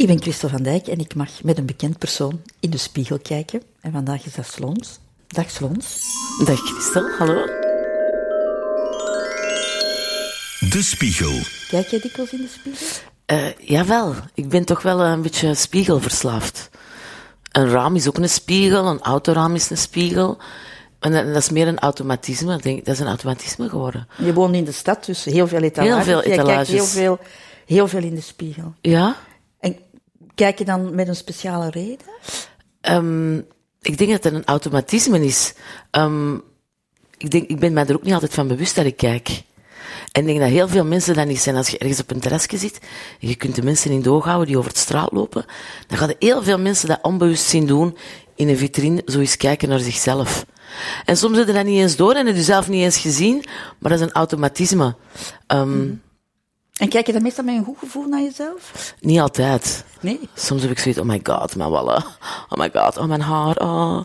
Ik ben Christel van Dijk en ik mag met een bekend persoon in de spiegel kijken. En vandaag is dat Slons. Dag Slons. Dag Christel, hallo. De Spiegel. Kijk jij dikwijls in de spiegel? Uh, jawel, ik ben toch wel een beetje spiegelverslaafd. Een raam is ook een spiegel, een autoraam is een spiegel. En dat is meer een automatisme. Ik denk, dat is een automatisme geworden. Je woont in de stad, dus heel veel etalages. Heel veel etalages. kijkt heel veel, heel veel in de spiegel. Ja. Kijk je dan met een speciale reden? Um, ik denk dat het een automatisme is. Um, ik, denk, ik ben mij er ook niet altijd van bewust dat ik kijk. En ik denk dat heel veel mensen dat niet zijn. Als je ergens op een terrasje zit, en je kunt de mensen in de oog houden die over het straat lopen, dan gaan heel veel mensen dat onbewust zien doen in een vitrine, zo eens kijken naar zichzelf. En soms je dat niet eens door en je zelf niet eens gezien, maar dat is een automatisme. Um, En kijk je dan meestal met een goed gevoel naar jezelf? Niet altijd. Nee? Soms heb ik zoiets, oh my god, mijn wallen. Oh my god, oh mijn haar, oh.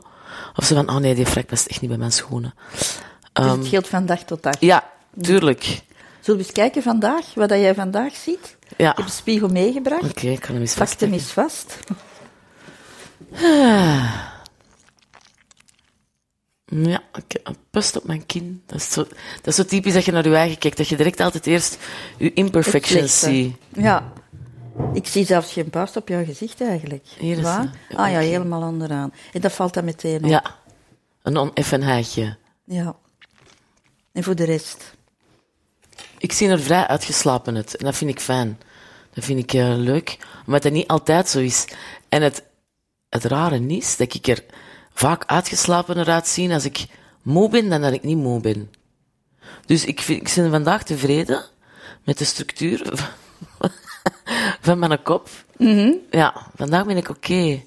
Of zo van, oh nee, die frek past echt niet bij mijn schoenen. Dus het geldt van dag tot dag? Ja, tuurlijk. Zullen we eens kijken vandaag, wat jij vandaag ziet? Ja. Ik heb de spiegel meegebracht. Oké, okay, ik kan hem eens Pak hem eens vast. Ja, ik een pust op mijn kin. Dat is, zo, dat is zo typisch dat je naar je eigen kijkt, dat je direct altijd eerst je imperfections ziet. Ja. Ik zie zelfs geen past op jouw gezicht eigenlijk. Hier is Waar? Ah ja, helemaal onderaan. En dat valt dan meteen op. Ja, een oneffenheidje. Ja. En voor de rest? Ik zie er vrij uitgeslapen uit. En dat vind ik fijn. Dat vind ik uh, leuk. Omdat dat niet altijd zo is. En het, het rare is dat ik er vaak uitgeslapen eruit zien als ik moe ben dan dat ik niet moe ben. Dus ik, vind, ik ben vandaag tevreden met de structuur van mijn kop. Mm Ja, vandaag ben ik oké.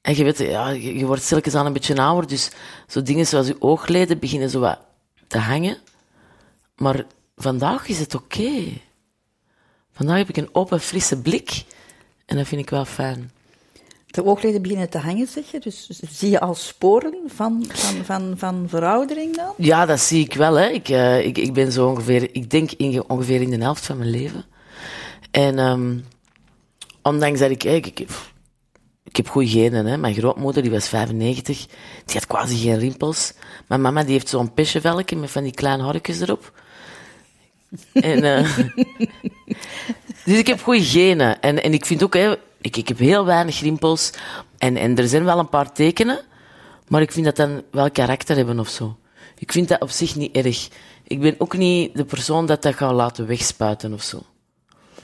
En je weet, ja, je, je wordt stilletjes aan een beetje ouder, dus zo dingen zoals je oogleden beginnen zo wat te hangen. Maar vandaag is het oké. Vandaag heb ik een open, frisse blik en dat vind ik wel fijn. De oogleden beginnen te hangen, zeg je? Dus zie je al sporen van, van, van, van veroudering dan? Ja, dat zie ik wel. Hè. Ik, uh, ik, ik ben zo ongeveer, ik denk in, ongeveer in de helft van mijn leven. En um, ondanks dat ik, ik, ik, ik heb goede genen. Hè. Mijn grootmoeder, die was 95, die had quasi geen rimpels. Mijn mama, die heeft zo'n pesjevelkje met van die kleine horkjes erop. En, uh, dus ik heb goede genen. En, en ik vind ook, hè, ik, ik heb heel weinig rimpels. En, en er zijn wel een paar tekenen, maar ik vind dat dan wel karakter hebben of zo. Ik vind dat op zich niet erg. Ik ben ook niet de persoon dat dat gaat laten wegspuiten of zo.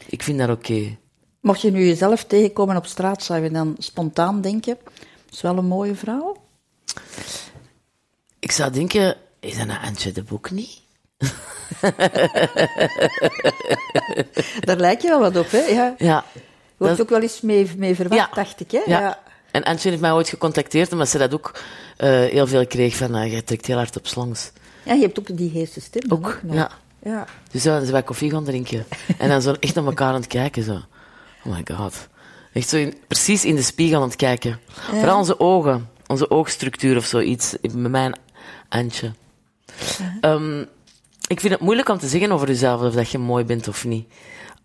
Ik vind dat oké. Okay. Mocht je nu jezelf tegenkomen op straat, zou je dan spontaan denken: is wel een mooie vrouw? Ik zou denken: is dat een Antje de Boek niet? Daar lijkt je wel wat op, hè? Ja. ja wordt dat... ook wel eens mee, mee verwacht, ja. dacht ik. Hè? Ja. ja. En Antje heeft mij ooit gecontacteerd, omdat ze dat ook uh, heel veel kreeg van, uh, jij trekt heel hard op slongs. Ja, je hebt ook die heeste stem. Ook, ook ja. ja. Dus dan zijn wij koffie gaan drinken. en dan zo echt naar elkaar aan het kijken, zo. Oh my god. Echt zo in, precies in de spiegel aan het kijken. Ja. Vooral onze ogen, onze oogstructuur of zoiets, met mijn Antje. Um, ik vind het moeilijk om te zeggen over jezelf of dat je mooi bent of niet.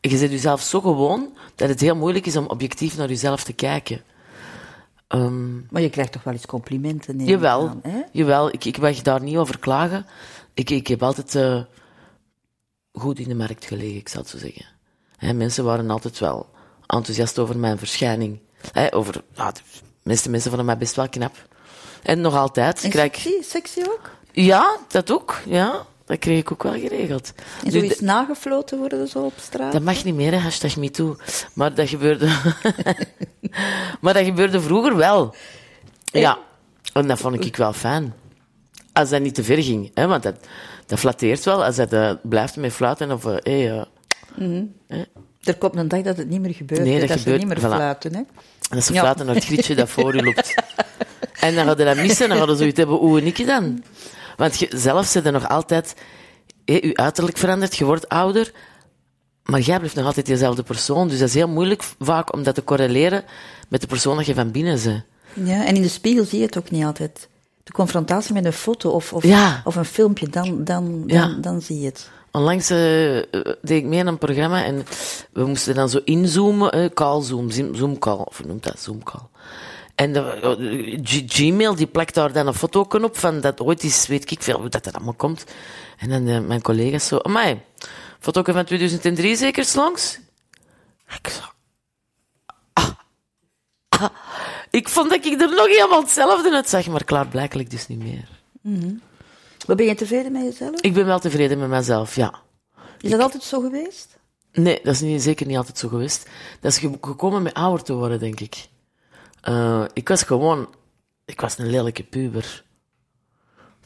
Je zit jezelf zo gewoon dat het heel moeilijk is om objectief naar jezelf te kijken. Um, maar je krijgt toch wel eens complimenten? Neem jawel, aan, hè? jawel ik, ik mag daar niet over klagen. Ik, ik heb altijd uh, goed in de markt gelegen, ik zal het zo zeggen. Hè, mensen waren altijd wel enthousiast over mijn verschijning. Hè, over, ja, de meeste mensen vonden mij best wel knap. En nog altijd. En krijg... sexy? Sexy ook? Ja, dat ook, ja. Dat kreeg ik ook wel geregeld. En zo is nagefloten worden zo op straat? Dat mag niet meer, hè, hashtag MeToo. Maar dat gebeurde... maar dat gebeurde vroeger wel. Ja. En dat vond ik wel fijn. Als dat niet te ver ging. Hè, want dat, dat flatteert wel. Als dat uh, blijft met fluiten of... Uh, hey, uh, mm -hmm. Er komt een dag dat het niet meer gebeurt. Nee, dat, dat gebeurt, ze niet meer voilà. fluiten. Hè? En dat ze fluiten naar het grietje dat voor je loopt. en dan hadden dat missen en dan hadden ze zoiets hebben, hoe en ik dan? Want je, zelf zit er nog altijd... Je uiterlijk verandert, je wordt ouder, maar jij blijft nog altijd dezelfde persoon. Dus dat is heel moeilijk vaak om dat te correleren met de persoon dat je van binnen bent. Ja, en in de spiegel zie je het ook niet altijd. De confrontatie met een foto of, of, ja. of een filmpje, dan, dan, dan, Ja. dan zie je het. onlangs eh, deed ik mee aan een programma en we moesten dan zo inzoomen, eh, call zoom, Zoom- call, of hoe noemt dat, zoom call. En de, eh, Gmail die plakt daar dan een foto op van dat ooit is, weet ik veel hoe dat er allemaal komt. En dan eh, mijn collega's zo, amai, foto van 2003 zeker langs? Ik zo, ah, ah. Ik vond dat ik er nog helemaal hetzelfde uitzag, maar klaarblijkelijk dus niet meer. Maar ben je tevreden met jezelf? Ik ben wel tevreden met mezelf, ja. Is dat altijd zo geweest? Nee, dat is niet, zeker niet altijd zo geweest. Dat is ge- gekomen met ouder te worden, denk ik. Eh, ik was gewoon... Ik was een lelijke puber.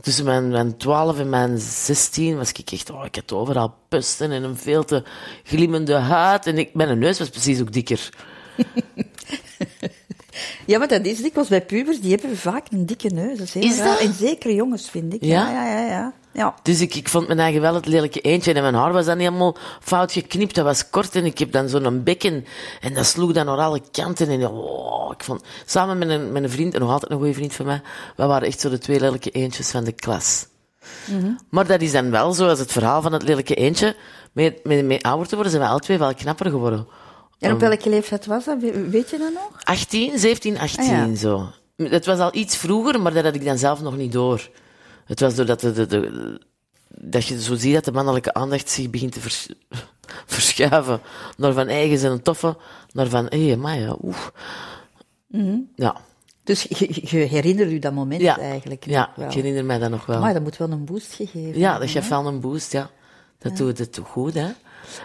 Tussen mijn, mijn 12 en mijn 16 was ik echt... Oh, ik had overal pusten en een veel te glimmende huid. En ik, mijn neus was precies ook dikker. Ja, maar dat is dikwijls bij pubers, die hebben vaak een dikke neus. Dat is heel Is raar. dat? En zeker jongens, vind ik. Ja? Ja, ja, ja. ja. Ja. Dus ik, ik vond mijn eigen wel het lelijke eentje. En mijn haar was dan helemaal fout geknipt. Dat was kort en ik heb dan zo'n bekken. En dat sloeg dan naar alle kanten. En oh, ik vond, samen met een, met een vriend, en nog altijd een goede vriend van mij, wij waren echt zo de twee lelijke eentjes van de klas. Maar dat is dan wel zo, als het verhaal van het lelijke eentje, met, met, met ouder te worden, zijn wij alle twee wel knapper geworden. En op welke leeftijd was dat? We- Weet je dat nog? 18, 17, 18, Ah, ja. zo. Het was al iets vroeger, maar dat had ik dan zelf nog niet door. Het was doordat de, de, de- dat je zo ziet dat de mannelijke aandacht zich begint te vers- verschuiven. Naar van eigen zijn een toffe, naar van, hé, hey, maar ja, oef. Mhm. Ja, Dus je, je herinnert u dat moment ja, eigenlijk ja wel. ik herinner mij dat nog wel. Maar dat moet wel een boost gegeven Ja, dat geeft wel een boost, ja. Dat doet het toch goed, hè.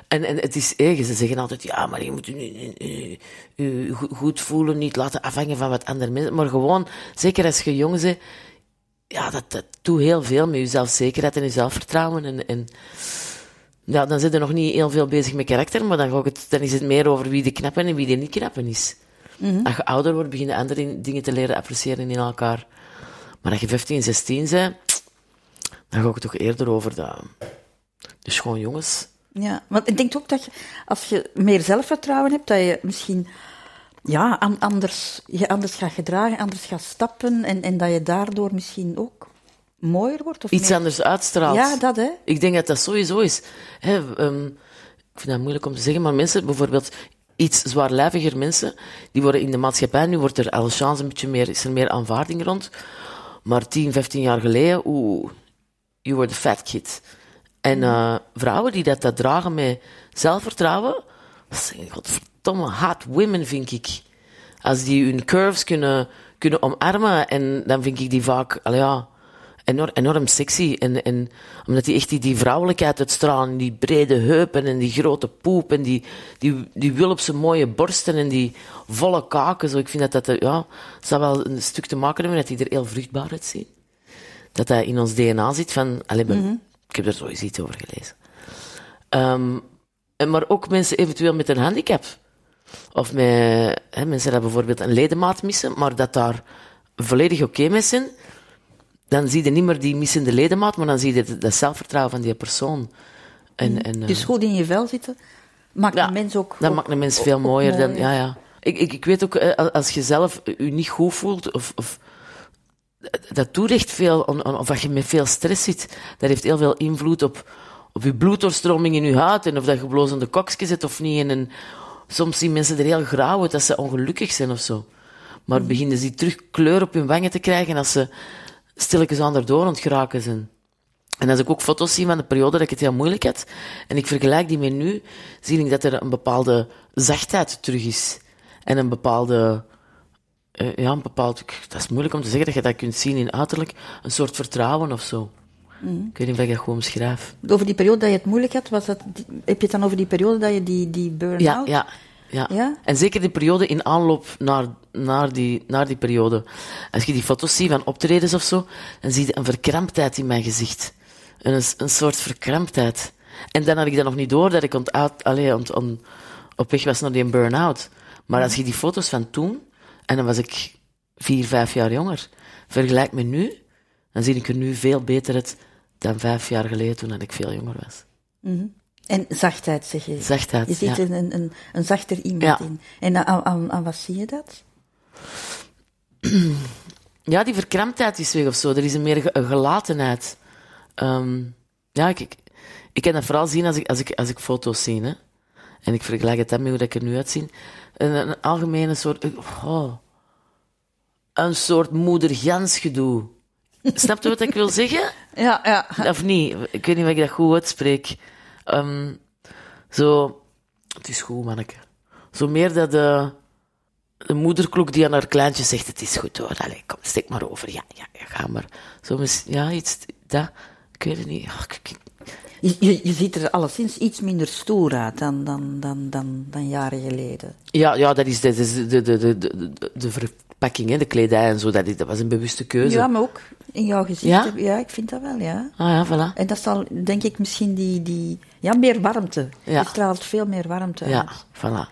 En, en het is erg, ze zeggen altijd, ja, maar je moet je, je, je go- goed voelen, niet laten afhangen van wat andere mensen. Maar gewoon, zeker als je jong bent, ja, dat, dat doet heel veel met je zelfzekerheid en je zelfvertrouwen. En, en ja, dan zit je nog niet heel veel bezig met karakter, maar dan, gaat het, dan is het meer over wie de knappe en wie de niet knappe is. Als je ouder wordt, begin je andere dingen te leren appreciëren in elkaar. Maar als je 15, 16 bent, dan ga ik het toch eerder over dat. Dus gewoon jongens. Ja, want ik denk ook dat je, als je meer zelfvertrouwen hebt, dat je misschien ja, an- anders, je anders gaat gedragen, anders gaat stappen en, en dat je daardoor misschien ook mooier wordt. Of Iets meer- anders uitstraalt. Ja, dat hè. Ik denk dat dat sowieso is. Hè, ehm, ik vind dat moeilijk om te zeggen, maar mensen, bijvoorbeeld iets zwaarlijviger mensen, die worden in de maatschappij, nu wordt er al chance een beetje meer, is er meer aanvaarding rond. Maar 10, 15 jaar geleden, oeh, you were the fat kid. En eh, vrouwen die dat, dat dragen met zelfvertrouwen, dat zijn godverdomme hot women, vind ik. Als die hun curves kunnen, kunnen omarmen, en dan vind ik die vaak, allee, ja, enorm, enorm sexy. En, en omdat die echt die, die vrouwelijkheid uitstralen, die brede heupen en die grote poep en die, die, die wulpse mooie borsten en die volle kaken. Zo. Ik vind dat dat, eh, ja, dat zou wel een stuk te maken hebben dat die er heel vruchtbaar uitzien. Dat dat in ons DNA zit van, allee, ben- ik heb er sowieso iets over gelezen. Ehm, en maar ook mensen eventueel met een handicap. Of met hè, mensen die bijvoorbeeld een ledemaat missen, maar dat daar volledig oké mee zijn. Dan zie je niet meer die missende ledemaat, maar dan zie je dat, dat zelfvertrouwen van die persoon. En, en, eh, Dus goed in je vel zitten, maakt ja, een mens ook... dat ook- maakt een mens veel mooier dan... Ja, ja. Ik, ik, ik weet ook, eh, als je zelf je niet goed voelt, of, of dat doet echt veel, of als je met veel stress zit, dat heeft heel veel invloed op, op je bloeddoorstroming in je huid, en of dat je blozende kokjes zit of niet. En, en soms zien mensen er heel grauw uit, dat ze ongelukkig zijn of zo. Maar beginnen ze terug kleur op hun wangen te krijgen als ze stilletjes aan erdoor aan het geraken zijn. En als ik ook foto's zie van de periode dat ik het heel moeilijk had, en ik vergelijk die met nu, zie ik dat er een bepaalde zachtheid terug is. En een bepaalde, eh, ja, een bepaald, dat is moeilijk om te zeggen dat je dat kunt zien in uiterlijk, een soort vertrouwen of zo. Ik weet niet of ik dat gewoon omschrijf. Over die periode dat je het moeilijk had, was dat, die- heb je het dan over die periode dat je die, die burn-out... ja, ja, Ja? En zeker de periode in aanloop naar, naar, die, naar die periode. Als je die foto's ziet van optredens of zo, dan zie je een verkramptheid in mijn gezicht. Een, een soort verkramptheid. En dan had ik dat nog niet door dat ik ont, uit, allee, ont, on- op weg was naar die burn-out. Maar als je die foto's van toen, en dan was ik vier, vijf jaar jonger, vergelijk met nu, dan zie ik er nu veel beter uit dan vijf jaar geleden toen ik veel jonger was. En zachtheid, zeg je. Zachtheid, Je ziet ja. een, een, een, zachter iemand Ja. in. En aan, aan, aan wat zie je dat? Ja, die verkramptheid is weg of zo. Er is een meer een gelatenheid. Ehm, ja, ik, ik, Ik kan dat vooral zien als ik, als ik, als ik foto's zie, hè. En ik vergelijk het dan met hoe dat ik er nu uitzie. Een, een algemene soort... Oh, een soort moeder-Jans gedoe. Snap je wat ik wil zeggen? Ja, ja. Of niet? Ik weet niet of ik dat goed uitspreek. Ehm, zo... Het is goed, manneke. Zo meer dat de, de moederklok die aan haar kleintje zegt, het is goed hoor, Allee, kom, steek maar over. Ja, ja, ja ga maar. Zo, ja, iets, dat... Ik weet het niet. Ach, ik- ik- Je, je, je ziet er alleszins iets minder stoer uit dan, dan, dan, dan, dan jaren geleden. Ja, ja, dat is de, de, de, de, de, verpakking, hè, de kledij en zo. Dat, is, dat was een bewuste keuze. Ja, maar ook in jouw gezicht. Ja? ja ik vind dat wel, ja. Ah ja, voilà. En dat zal, denk ik, misschien die, die ja, meer warmte. Ja. Je straalt veel meer warmte Ja, uit. voilà.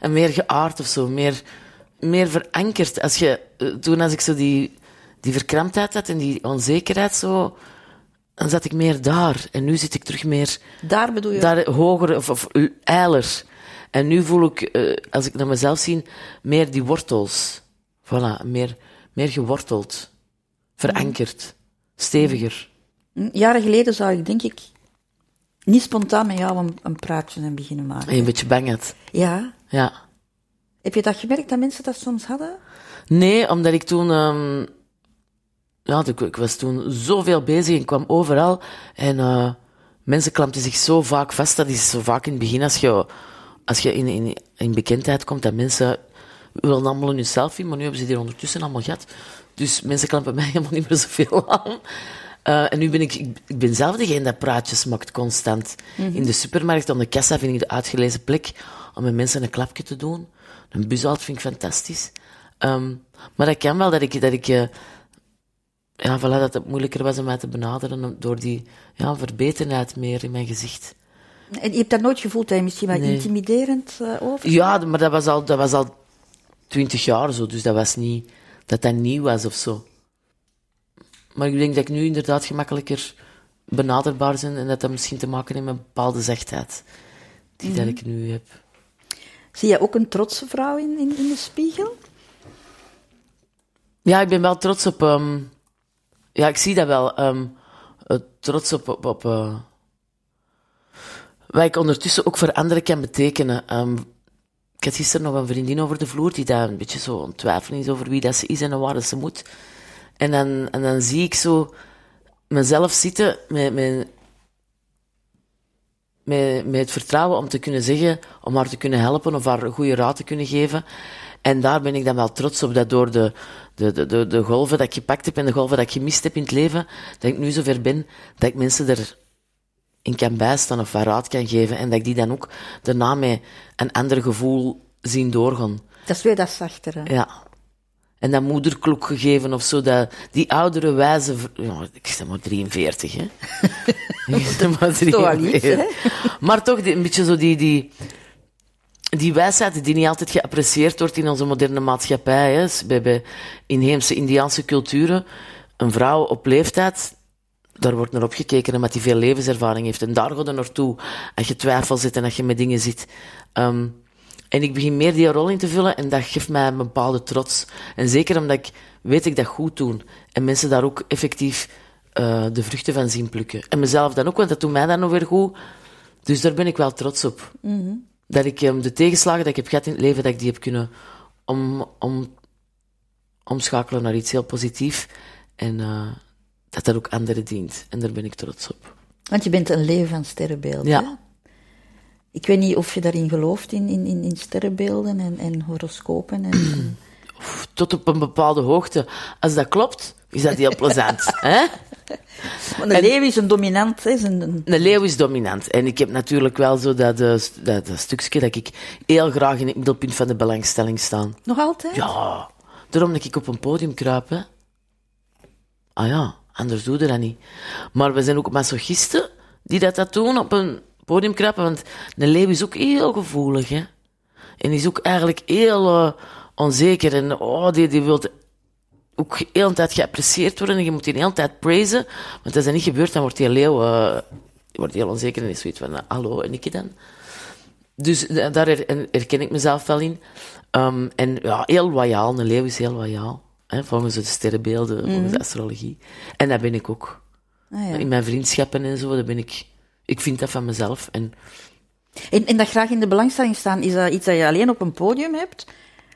En meer geaard of zo, meer, meer verankerd. Als je, eh, toen als ik zo die, die verkramptheid had en die onzekerheid zo, dan zat ik meer daar. En nu zit ik terug meer Daar bedoel je... daar hoger of, of eiler. En nu voel ik, eh, als ik naar mezelf zie, meer die wortels. Voilà, meer, meer geworteld. Verankerd. Steviger. Hm, Jaren geleden zou ik, denk ik, niet spontaan met jou een, een praatje zijn beginnen maken. En een beetje bang had. Ja. Ja. Heb je dat gemerkt, dat mensen dat soms hadden? Nee, omdat ik toen... ehm, ja, ik, ik was toen zoveel bezig en kwam overal. En eh, mensen klampten zich zo vaak vast. Dat is zo vaak in het begin, als je, als je in, in, in bekendheid komt, dat mensen willen allemaal een selfie, maar nu hebben ze die ondertussen allemaal gehad. Dus mensen klampen mij helemaal niet meer zoveel aan. Eh, en nu ben ik, ik, ben zelf degene dat praatjes maakt, constant. In de supermarkt, aan de kassa, vind ik de uitgelezen plek om met mensen een klapje te doen. Een bushaalt vind ik fantastisch. Ehm, maar dat kan wel, dat ik, dat ik eh, ja, voilà, dat het moeilijker was om mij te benaderen door die ja, verbetenheid meer in mijn gezicht. En je hebt dat nooit gevoeld dat je misschien wel Nee. intimiderend eh, over? Ja, maar dat was al, dat was al twintig jaar zo, dus dat was niet, dat dat nieuw was of zo. Maar ik denk dat ik nu inderdaad gemakkelijker benaderbaar ben en dat dat misschien te maken heeft met een bepaalde zachtheid die dat ik nu heb. Zie je ook een trotse vrouw in, in, in de spiegel? Ja, ik ben wel trots op. ehm, ja, ik zie dat wel. ehm, eh, trots op. op, op eh, wat ik ondertussen ook voor anderen kan betekenen. Ehm, ik had gisteren nog een vriendin over de vloer die daar een beetje zo twijfelen is over wie dat ze is en waar dat ze moet. En dan, en dan zie ik zo mezelf zitten met, met, met, met het vertrouwen om te kunnen zeggen, om haar te kunnen helpen of haar een goede raad te kunnen geven. En daar ben ik dan wel trots op, dat door de, de, de, de, de golven dat ik gepakt heb en de golven dat ik gemist heb in het leven, dat ik nu zover ben dat ik mensen erin kan bijstaan of raad kan geven en dat ik die dan ook daarna met een ander gevoel zien doorgaan. Dat is weer dat zachtere. Ja. En dat moederklok gegeven of zo, dat, die oudere wijze... Ja, ik ben maar 43, hè. ik ben maar toch wel iets, 43. Maar toch, die, een beetje zo die, die, die wijsheid die niet altijd geapprecieerd wordt in onze moderne maatschappij. Hè. Bij, inheemse Indiaanse culturen, een vrouw op leeftijd, daar wordt naar opgekeken omdat die veel levenservaring heeft. En daar gaat er naartoe als je twijfel zit en als je met dingen zit. Ehm, en ik begin meer die rol in te vullen en dat geeft mij een bepaalde trots. En zeker omdat ik weet dat ik dat goed doe. En mensen daar ook effectief eh, de vruchten van zien plukken. En mezelf dan ook, want dat doet mij dan nog weer goed. Dus daar ben ik wel trots op. Dat ik ehm, de tegenslagen dat ik heb gehad in het leven, dat ik die heb kunnen om, om, omschakelen naar iets heel positiefs. En eh, dat dat ook anderen dient. En daar ben ik trots op. Want je bent een leven van sterrenbeelden. Ja. hè? Ik weet niet of je daarin gelooft, in, in, in, in sterrenbeelden en, en horoscopen. En, en- Tot op een bepaalde hoogte. Als dat klopt, is dat heel plezant. hè? Maar een leeuw is een dominant, hè? een, een- Een leeuw is dominant. En ik heb natuurlijk wel zo dat, eh, dat, dat stukje dat ik heel graag in het middelpunt van de belangstelling sta. Nog altijd? Ja, daarom dat ik op een podium kruip, hè. Ah ja, anders doe je dat niet. Maar we zijn ook masochisten die dat, dat doen, op een podium kruipen, want een leeuw is ook heel gevoelig, hè. En is ook eigenlijk heel eh, onzeker en oh, die, die wil ook de hele tijd geapprecieerd worden en je moet die de hele tijd praisen, want als dat niet gebeurt, dan wordt die leeuw eh, die wordt heel onzeker en is zoiets van, eh, hallo, en ik dan? Dus da- daar her- herken ik mezelf wel in. Ehm, en ja, heel loyaal. Een leeuw is heel loyaal. Hè, volgens de sterrenbeelden, volgens de astrologie. En dat ben ik ook. Ah, ja. In mijn vriendschappen en zo, daar ben ik ik vind dat van mezelf. En En, en dat graag in de belangstelling staan, is dat iets dat je alleen op een podium hebt?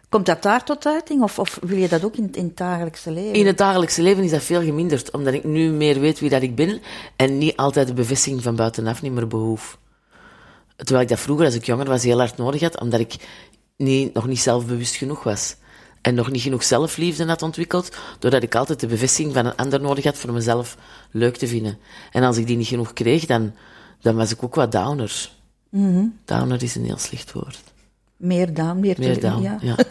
Komt dat daar tot uiting? Of, of wil je dat ook in, in het dagelijkse leven? in het dagelijkse leven is dat veel geminderd, omdat ik nu meer weet wie dat ik ben en niet altijd de bevestiging van buitenaf niet meer behoef. Terwijl ik dat vroeger, als ik jonger was, heel hard nodig had, omdat ik niet, nog niet zelfbewust genoeg was. En nog niet genoeg zelfliefde had ontwikkeld, doordat ik altijd de bevestiging van een ander nodig had voor mezelf leuk te vinden. En als ik die niet genoeg kreeg, dan, dan was ik ook wat downer. Downer is een heel slecht woord. Meer down, meer, down, ja. ja.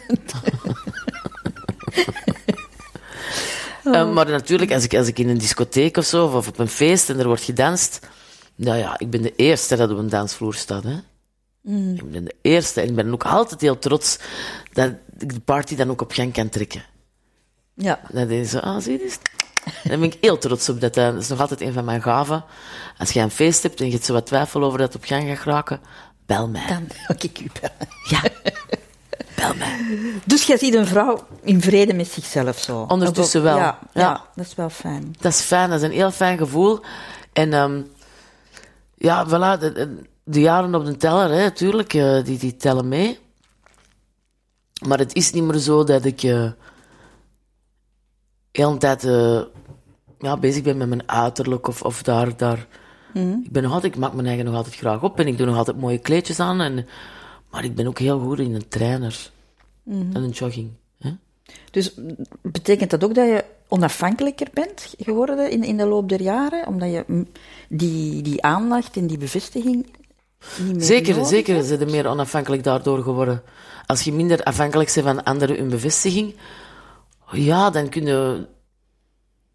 Eh, maar natuurlijk, als ik, als ik in een discotheek of zo, of, op een feest en er wordt gedanst, nou ja, ik ben de eerste dat op een dansvloer staat, hè. Ik ben de eerste en ik ben ook altijd heel trots dat ik de party dan ook op gang kan trekken. Ja. Dan denk je zo, ah, zie je dit? Daar ben ik heel trots op. Dat, dat is nog altijd een van mijn gaven. Als je een feest hebt en je hebt zo wat twijfel over dat het op gang gaat geraken, bel mij. Dan ook ik u bellen. Ja, bel mij. Dus jij ziet een vrouw in vrede met zichzelf zo. Ondertussen wel. Ja, ja. Ja. dat is wel fijn. Dat is fijn, dat is een heel fijn gevoel. En ehm, ja, voilà, de, jaren op de teller, hè, tuurlijk, eh, die, die tellen mee. Maar het is niet meer zo dat ik eh heel de tijd eh, ja, bezig ben met mijn uiterlijk of, of daar... daar. Ik, ben nog altijd, ik maak mijn eigen nog altijd graag op en ik doe nog altijd mooie kleedjes aan. En, maar ik ben ook heel goed in een trainer en een jogging. Hè? Dus mm, betekent dat ook dat je onafhankelijker bent geworden in, in de loop der jaren? Omdat je mm, die, die aandacht en die bevestiging niet meer Zeker, zeker hebt? zijn er meer onafhankelijk daardoor geworden. Als je minder afhankelijk bent van anderen hun bevestiging, ja, dan kun je...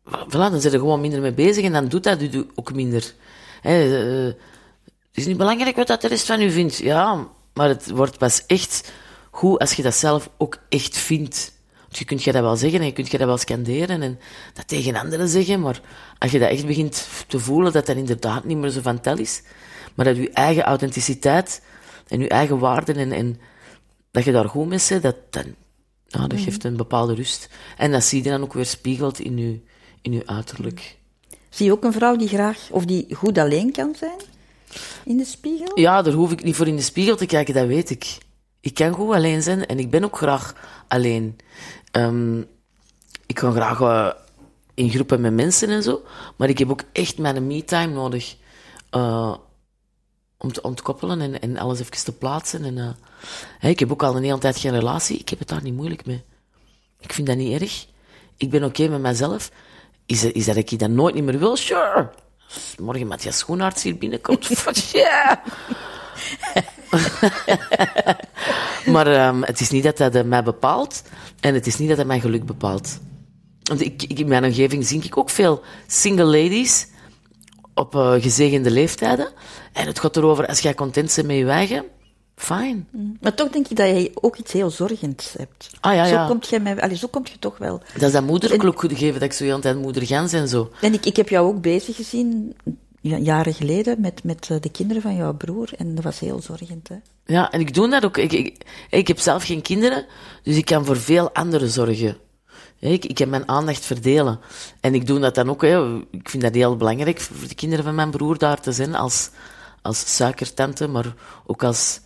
Voilà, dan zijn er gewoon minder mee bezig en dan doet dat u ook minder. Eh, het is niet belangrijk wat dat de rest van u vindt. Ja, maar het wordt pas echt goed als je dat zelf ook echt vindt. Want je kunt je dat wel zeggen en je kunt je dat wel scanderen en dat tegen anderen zeggen, maar als je dat echt begint te voelen, dat dat inderdaad niet meer zo van tel is, maar dat je eigen authenticiteit en je eigen waarden en, en dat je daar goed mee bent, dat, dan, ja, dat geeft een bepaalde rust. En dat zie je dan ook weer spiegeld in je, in je uiterlijk. Zie je ook een vrouw die graag, of die goed alleen kan zijn? In de spiegel? Ja, daar hoef ik niet voor in de spiegel te kijken, dat weet ik. Ik kan goed alleen zijn en ik ben ook graag alleen. Ehm, ik ga graag eh, in groepen met mensen en zo, maar ik heb ook echt mijn me-time nodig eh, om te ontkoppelen en, en alles even te plaatsen. En, eh, ik heb ook al een hele tijd geen relatie, ik heb het daar niet moeilijk mee. Ik vind dat niet erg. Ik ben oké met mezelf. Is, is dat ik dat nooit niet meer wil? Sure. Als morgen Matthias Schoenaerts hier binnenkomt, yeah. maar ehm, het is niet dat dat eh, mij bepaalt en het is niet dat dat mijn geluk bepaalt. Want ik, ik, in mijn omgeving zie ik ook veel single ladies op eh, gezegende leeftijden. En het gaat erover, als jij content bent met je eigen, fijn. Maar toch denk ik dat je ook iets heel zorgends hebt. Ah, ja, zo, ja. Komt jij mij, allee, zo komt je toch wel. Dat is dat moederklok gegeven, dat ik zo de tijd moeder Gans en zo. En ik, ik heb jou ook bezig gezien, ja, jaren geleden, met, met eh, de kinderen van jouw broer. En dat was heel zorgend, hè. Ja, en ik doe dat ook. Ik, ik, ik heb zelf geen kinderen, dus ik kan voor veel anderen zorgen. Ik, ik heb mijn aandacht verdelen. En ik doe dat dan ook. Hè. Ik vind dat heel belangrijk voor de kinderen van mijn broer daar te zijn, als, als suikertante, maar ook als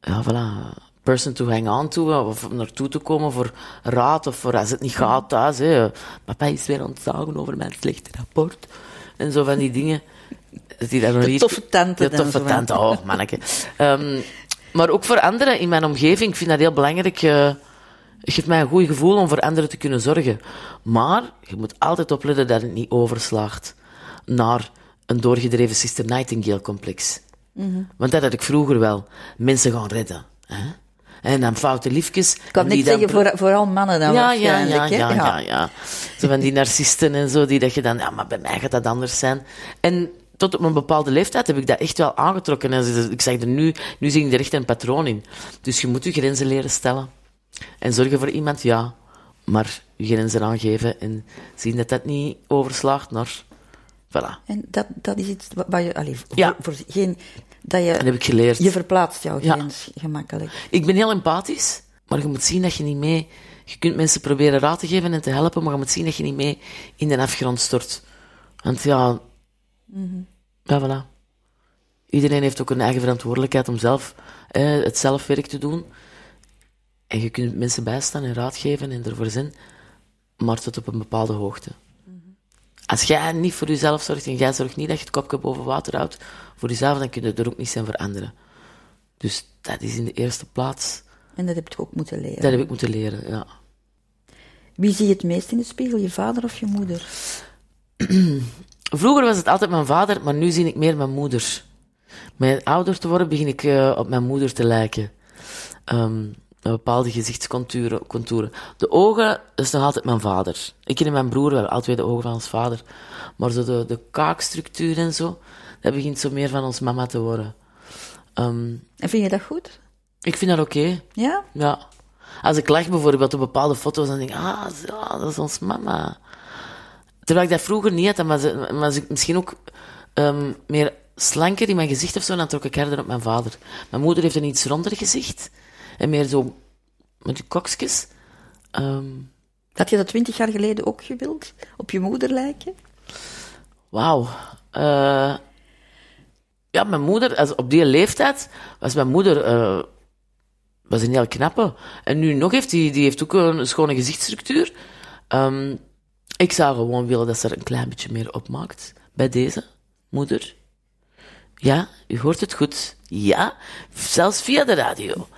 ja, voilà, person to hang on to, of om naartoe te komen voor raad, of voor als het niet gaat thuis. Hè. Papa is weer ontzagen over mijn slechte rapport. En zo van die dingen. Die De toffe tante De toffe tante, oh, manneke. Ehm, maar ook voor anderen in mijn omgeving, ik vind dat heel belangrijk. eh, het geeft mij een goed gevoel om voor anderen te kunnen zorgen. Maar je moet altijd opletten dat het niet overslaagt naar een doorgedreven Sister Mhm. Want dat had ik vroeger wel. Mensen gaan redden. Hè? En dan foute liefjes. Ik kan niet zeggen, voor, vooral mannen dan ja, ja, ja, ja, ja, ja. Zo van die narcisten en zo, die dat je dan, ja, maar bij mij gaat dat anders zijn. En tot op een bepaalde leeftijd heb ik dat echt wel aangetrokken. En ik zeg er nu, nu zie ik er echt een patroon in. Dus je moet je grenzen leren stellen. En zorgen voor iemand, ja. Maar je grenzen aangeven en zien dat dat niet overslaagt naar, voilà. En dat, dat is iets wa- waar je, allee, Ja. voor geen, dat je, Dat heb ik geleerd. je verplaatst jouw Ja. grens gemakkelijk. Ik ben heel empathisch, maar je moet zien dat je niet mee... Je kunt mensen proberen raad te geven en te helpen, maar je moet zien dat je niet mee in de afgrond stort. Want ja... Ja, voilà. Iedereen heeft ook een eigen verantwoordelijkheid om zelf eh, het zelfwerk te doen. En je kunt mensen bijstaan en raad geven en ervoor zijn, maar tot op een bepaalde hoogte. Als jij niet voor jezelf zorgt en jij zorgt niet dat je het kopje boven water houdt voor jezelf, dan kun je er ook niet zijn voor anderen. Dus dat is in de eerste plaats. En dat heb je ook moeten leren. Dat heb ik moeten leren, ja. Wie zie je het meest in de spiegel, je vader of je moeder? Vroeger was het altijd mijn vader, maar nu zie ik meer mijn moeder. Met ouder te worden begin ik uh, op mijn moeder te lijken. Um, met bepaalde gezichtscontouren. Contouren. De ogen, dat is nog altijd mijn vader. Ik en mijn broer, we hebben altijd de ogen van ons vader. Maar zo de, de kaakstructuur en zo, dat begint zo meer van ons mama te worden. Um, en vind je dat goed? Ik vind dat oké. Okay. Ja? Ja. Als ik lach bijvoorbeeld op bepaalde foto's, dan denk ik, ah, zo, dat is ons mama. Terwijl ik dat vroeger niet had, maar, maar misschien ook um, meer slanker in mijn gezicht of zo, dan trok ik harder op mijn vader. Mijn moeder heeft een iets ronder gezicht. En meer zo met die kokskes. Um, Had je dat twintig jaar geleden ook gewild? Op je moeder lijken? Wauw. Uh, ja, mijn moeder, als op die leeftijd, was mijn moeder uh, was een heel knappe. En nu nog heeft die, die heeft ook een schone gezichtsstructuur. Um, ik zou gewoon willen dat ze er een klein beetje meer op maakt. Bij deze moeder. Ja, u hoort het goed. Ja, zelfs via de radio.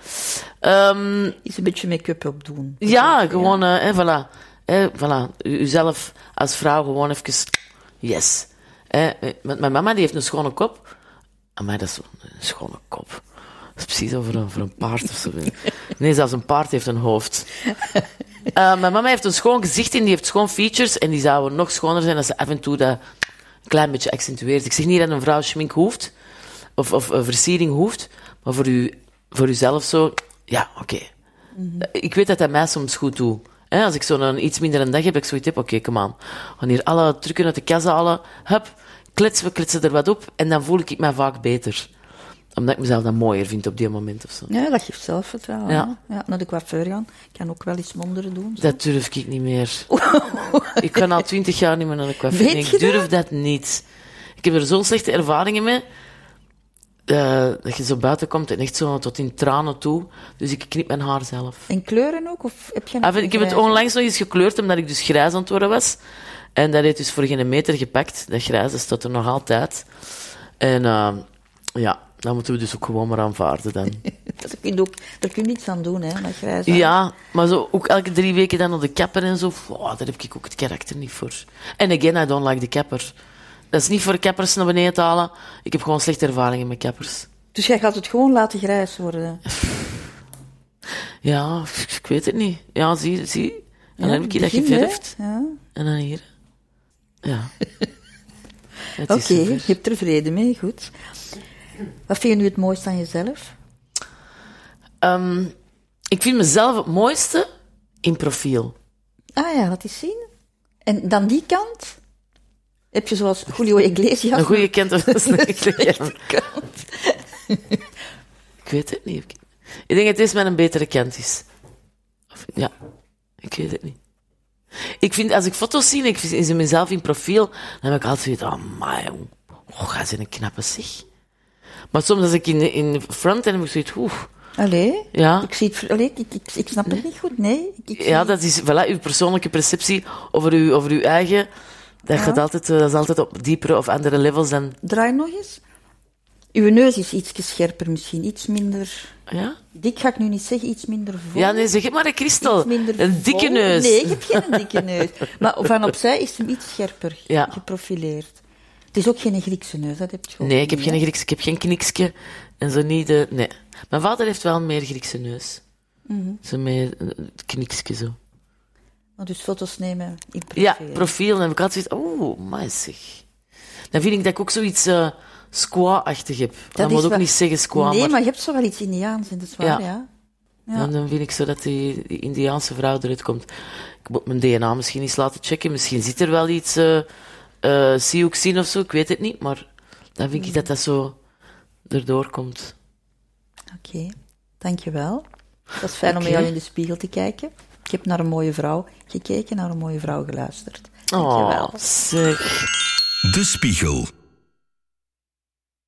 Um, Is een beetje make-up opdoen. Ja, gewoon, ja. Uh, voilà. Eh, voilà. U, uzelf als vrouw gewoon even, yes. Eh, met mijn mama, die heeft een schone kop. Mij, dat is een schone kop. Dat is precies over een, voor een paard of zo. Nee, zelfs een paard heeft een hoofd. Uh, mijn mama heeft een schoon gezicht en die heeft schoon features. En die zouden nog schoner zijn als ze af en toe dat een klein beetje accentueert. Ik zeg niet dat een vrouw schmink hoeft, of, of versiering hoeft, maar voor, u, voor uzelf zo, ja, oké. Okay. Mm -hmm. Ik weet dat dat mij soms goed doet. Als ik zo'n iets minder een dag heb, ik zoiets heb, oké, okay, kom aan. Wanneer alle trucken uit de kast halen, hup, kletsen we, kletsen er wat op, en dan voel ik mij vaak beter omdat ik mezelf dan mooier vind op die moment of zo. Ja, dat geeft zelfvertrouwen. Ja. ja naar de coiffeur gaan. Ik kan ook wel eens monderen doen. Zo. Dat durf ik niet meer. ik kan al twintig jaar niet meer naar de coiffeur. Weet ik durf dat? dat? niet. Ik heb er zo'n slechte ervaringen mee. Uh, dat je zo buiten komt en echt zo tot in tranen toe. Dus ik knip mijn haar zelf. En kleuren ook? Of heb je ah, ik heb het onlangs nog eens gekleurd, omdat ik dus grijs aan het worden was. En dat heeft dus voor geen meter gepakt. Dat grijs, dat staat er nog altijd. En uh, ja, dat moeten we dus ook gewoon maar aanvaarden dan. daar, kun je ook, daar kun je niets aan doen, hè, met grijs Ja, maar zo ook elke drie weken dan op de kapper en zo. Wow, daar heb ik ook het karakter niet voor. En again, I don't like the kapper. Dat is niet voor kappers naar beneden te halen. Ik heb gewoon slechte ervaringen met kappers. Dus jij gaat het gewoon laten grijs worden? Ja, ik weet het niet. Ja, zie, zie. En dan heb ik dat geverfd. Ja. En dan hier. Ja. Oké, okay, je hebt er vrede mee, goed. Wat vind je nu het mooiste aan jezelf? Um, ik vind mezelf het mooiste in profiel. Ah ja, laat eens zien. En dan die kant? Heb je zoals Julio Iglesias... Een goede kant of een slechte kant? ik weet het niet. Ik denk dat het met een betere kant is. Of, ja, ik weet het niet. Ik vind, als ik foto's zie en ik zie mezelf in profiel, dan heb ik altijd zoiets oh man, oh, ga ze een knappe zich. Maar soms als ik in, in front en heb ik zoiets, oeh. Allee? Ja. Ik, zie het, allee, ik, ik, ik snap het niet goed, nee. Ik, ja, dat is voilà, uw persoonlijke perceptie over uw, over uw eigen. Dat, Ja. gaat altijd, eh, dat is altijd op diepere of andere levels dan... Draai nog eens. Uw neus is iets scherper misschien, iets minder... Ja? Dik ga ik nu niet zeggen, iets minder vol. Ja, nee, zeg het maar, Christel. Minder Een dikke vol. neus. Nee, ik heb geen dikke neus. Maar van opzij is hem iets scherper Ja. geprofileerd. Het is ook geen Griekse neus, dat heb je ook Nee, ik heb geen hè? Grieks, ik heb geen knikske. En zo niet de... Nee. Mijn vader heeft wel meer Griekse neus. Mhm. Zo met het knikske zo. Maar dus foto's nemen in profiel. Ja, profiel. Heb ik altijd zoiets... Zeg. Dan vind ik dat ik ook zoiets uh, squaw-achtig heb. Dat, is moet ook wel- niet zeggen squaw, Nee, maar... maar je hebt zo wel iets Indiaans in, dat is waar, Ja. ja. ja. Dan, dan vind ik zo dat die, die Indiaanse vrouw eruit komt. Ik moet mijn DNA misschien eens laten checken. Misschien zit er wel iets uh, uh, Sioux in of zo. Ik weet het niet. Maar dan vind ik dat dat zo erdoor komt. Oké, dankjewel. Het was fijn om met jou in de spiegel te kijken. Ik heb naar een mooie vrouw gekeken, naar een mooie vrouw geluisterd. Dankjewel. Oh, zeg. De Spiegel.